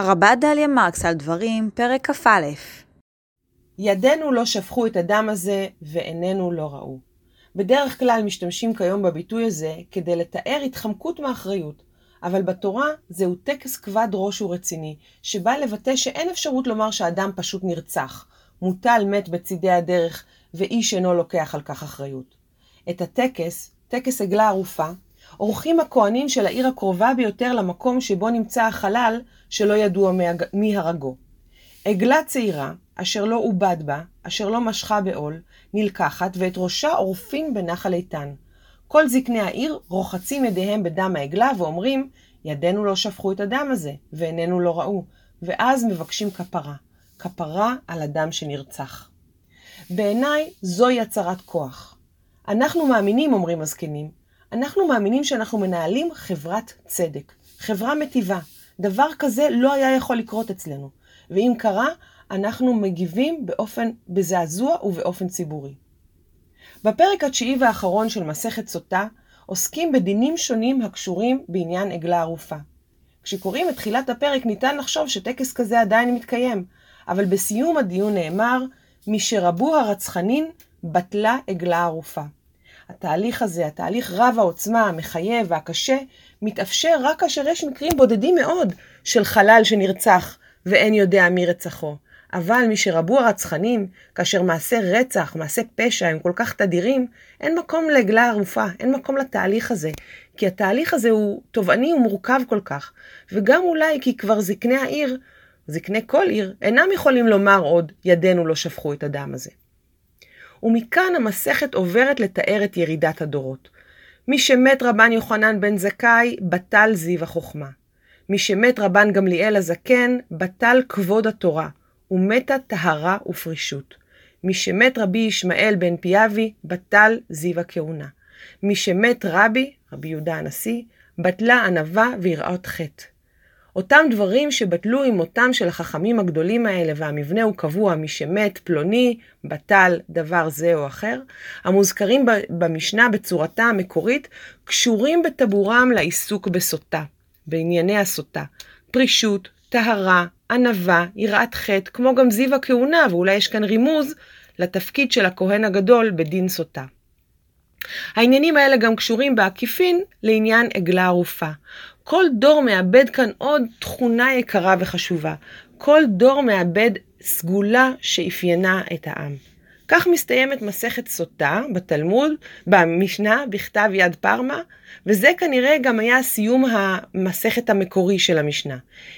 הרבה דליה מרקס על דברים, פרק כ"א. ידינו לא שפכו את הדם הזה, ועינינו לא ראו. בדרך כלל משתמשים כיום בביטוי הזה כדי לתאר התחמקות מאחריות, אבל בתורה זהו טקס כבד ראש ורציני, שבא לבטא שאין אפשרות לומר שאדם פשוט נרצח, מוטל מת בצידי הדרך, ואיש אינו לוקח על כך אחריות. את הטקס, טקס עגלה ערופה, עורכים הכהנים של העיר הקרובה ביותר למקום שבו נמצא החלל, שלא ידוע מי הרגו. עגלה צעירה, אשר לא עובד בה, אשר לא משכה בעול, נלקחת, ואת ראשה עורפים בנחל איתן. כל זקני העיר רוחצים ידיהם בדם העגלה ואומרים, ידינו לא שפכו את הדם הזה, ועינינו לא ראו, ואז מבקשים כפרה. כפרה על אדם שנרצח. בעיניי זוהי הצהרת כוח. אנחנו מאמינים, אומרים הזקנים, אנחנו מאמינים שאנחנו מנהלים חברת צדק, חברה מטיבה. דבר כזה לא היה יכול לקרות אצלנו, ואם קרה, אנחנו מגיבים באופן, בזעזוע ובאופן ציבורי. בפרק התשיעי והאחרון של מסכת סוטה, עוסקים בדינים שונים הקשורים בעניין עגלה ערופה. כשקוראים את תחילת הפרק ניתן לחשוב שטקס כזה עדיין מתקיים, אבל בסיום הדיון נאמר, משרבו הרצחנין, בטלה עגלה ערופה. התהליך הזה, התהליך רב העוצמה, המחייב והקשה, מתאפשר רק כאשר יש מקרים בודדים מאוד של חלל שנרצח ואין יודע מי רצחו. אבל משרבו הרצחנים, כאשר מעשי רצח, מעשי פשע הם כל כך תדירים, אין מקום לעגלה ערופה, אין מקום לתהליך הזה. כי התהליך הזה הוא תובעני ומורכב כל כך. וגם אולי כי כבר זקני העיר, זקני כל עיר, אינם יכולים לומר עוד, ידינו לא שפכו את הדם הזה. ומכאן המסכת עוברת לתאר את ירידת הדורות. מי שמת רבן יוחנן בן זכאי, בטל זיו החוכמה. מי שמת רבן גמליאל הזקן, בטל כבוד התורה, ומתה טהרה ופרישות. מי שמת רבי ישמעאל בן פיאבי, בטל זיו הכהונה. מי שמת רבי, רבי יהודה הנשיא, בטלה ענווה ויראות חטא. אותם דברים שבטלו עם מותם של החכמים הגדולים האלה, והמבנה הוא קבוע משמת פלוני, בטל דבר זה או אחר, המוזכרים במשנה בצורתה המקורית, קשורים בטבורם לעיסוק בסוטה, בענייני הסוטה, פרישות, טהרה, ענווה, יראת חטא, כמו גם זיו הכהונה, ואולי יש כאן רימוז לתפקיד של הכהן הגדול בדין סוטה. העניינים האלה גם קשורים בעקיפין לעניין עגלה ערופה. כל דור מאבד כאן עוד תכונה יקרה וחשובה. כל דור מאבד סגולה שאפיינה את העם. כך מסתיימת מסכת סוטה בתלמוד, במשנה, בכתב יד פרמה, וזה כנראה גם היה סיום המסכת המקורי של המשנה.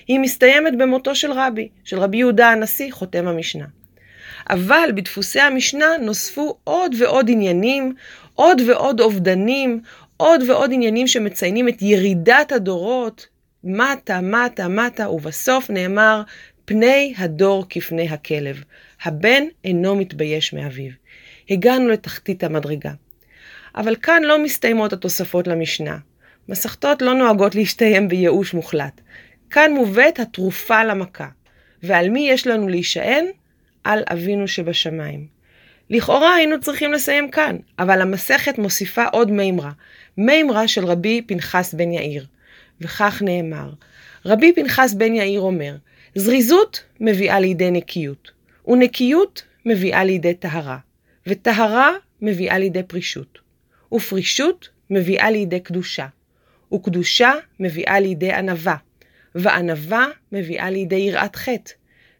היא מסתיימת במותו של רבי, של רבי יהודה הנשיא, חותם המשנה. אבל בדפוסי המשנה נוספו עוד ועוד עניינים, עוד ועוד אובדנים, עוד ועוד עניינים שמציינים את ירידת הדורות, מטה, מטה, מטה, ובסוף נאמר, פני הדור כפני הכלב. הבן אינו מתבייש מאביו. הגענו לתחתית המדרגה. אבל כאן לא מסתיימות התוספות למשנה. מסכתות לא נוהגות להסתיים בייאוש מוחלט. כאן מובאת התרופה למכה. ועל מי יש לנו להישען? על אבינו שבשמיים. לכאורה היינו צריכים לסיים כאן, אבל המסכת מוסיפה עוד מימרה, מימרה של רבי פנחס בן יאיר. וכך נאמר, רבי פנחס בן יאיר אומר, זריזות מביאה לידי נקיות, ונקיות מביאה לידי טהרה, וטהרה מביאה לידי פרישות, ופרישות מביאה לידי קדושה, וקדושה מביאה לידי ענווה, וענווה מביאה לידי יראת חטא,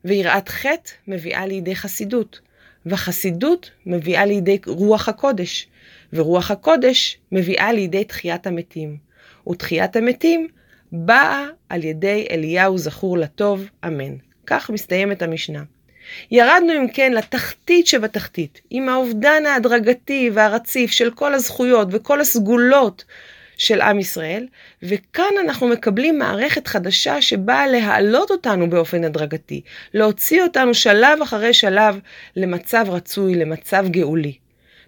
ויראת חטא מביאה לידי חסידות, וחסידות מביאה לידי רוח הקודש, ורוח הקודש מביאה לידי תחיית המתים. ותחיית המתים באה על ידי אליהו זכור לטוב, אמן. כך מסתיימת המשנה. ירדנו אם כן לתחתית שבתחתית, עם האובדן ההדרגתי והרציף של כל הזכויות וכל הסגולות של עם ישראל, וכאן אנחנו מקבלים מערכת חדשה שבאה להעלות אותנו באופן הדרגתי, להוציא אותנו שלב אחרי שלב למצב רצוי, למצב גאולי.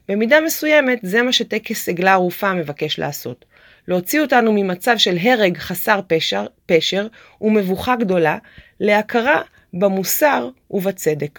במידה מסוימת זה מה שטקס עגלה ערופה מבקש לעשות. להוציא אותנו ממצב של הרג חסר פשר, פשר ומבוכה גדולה, להכרה במוסר ובצדק.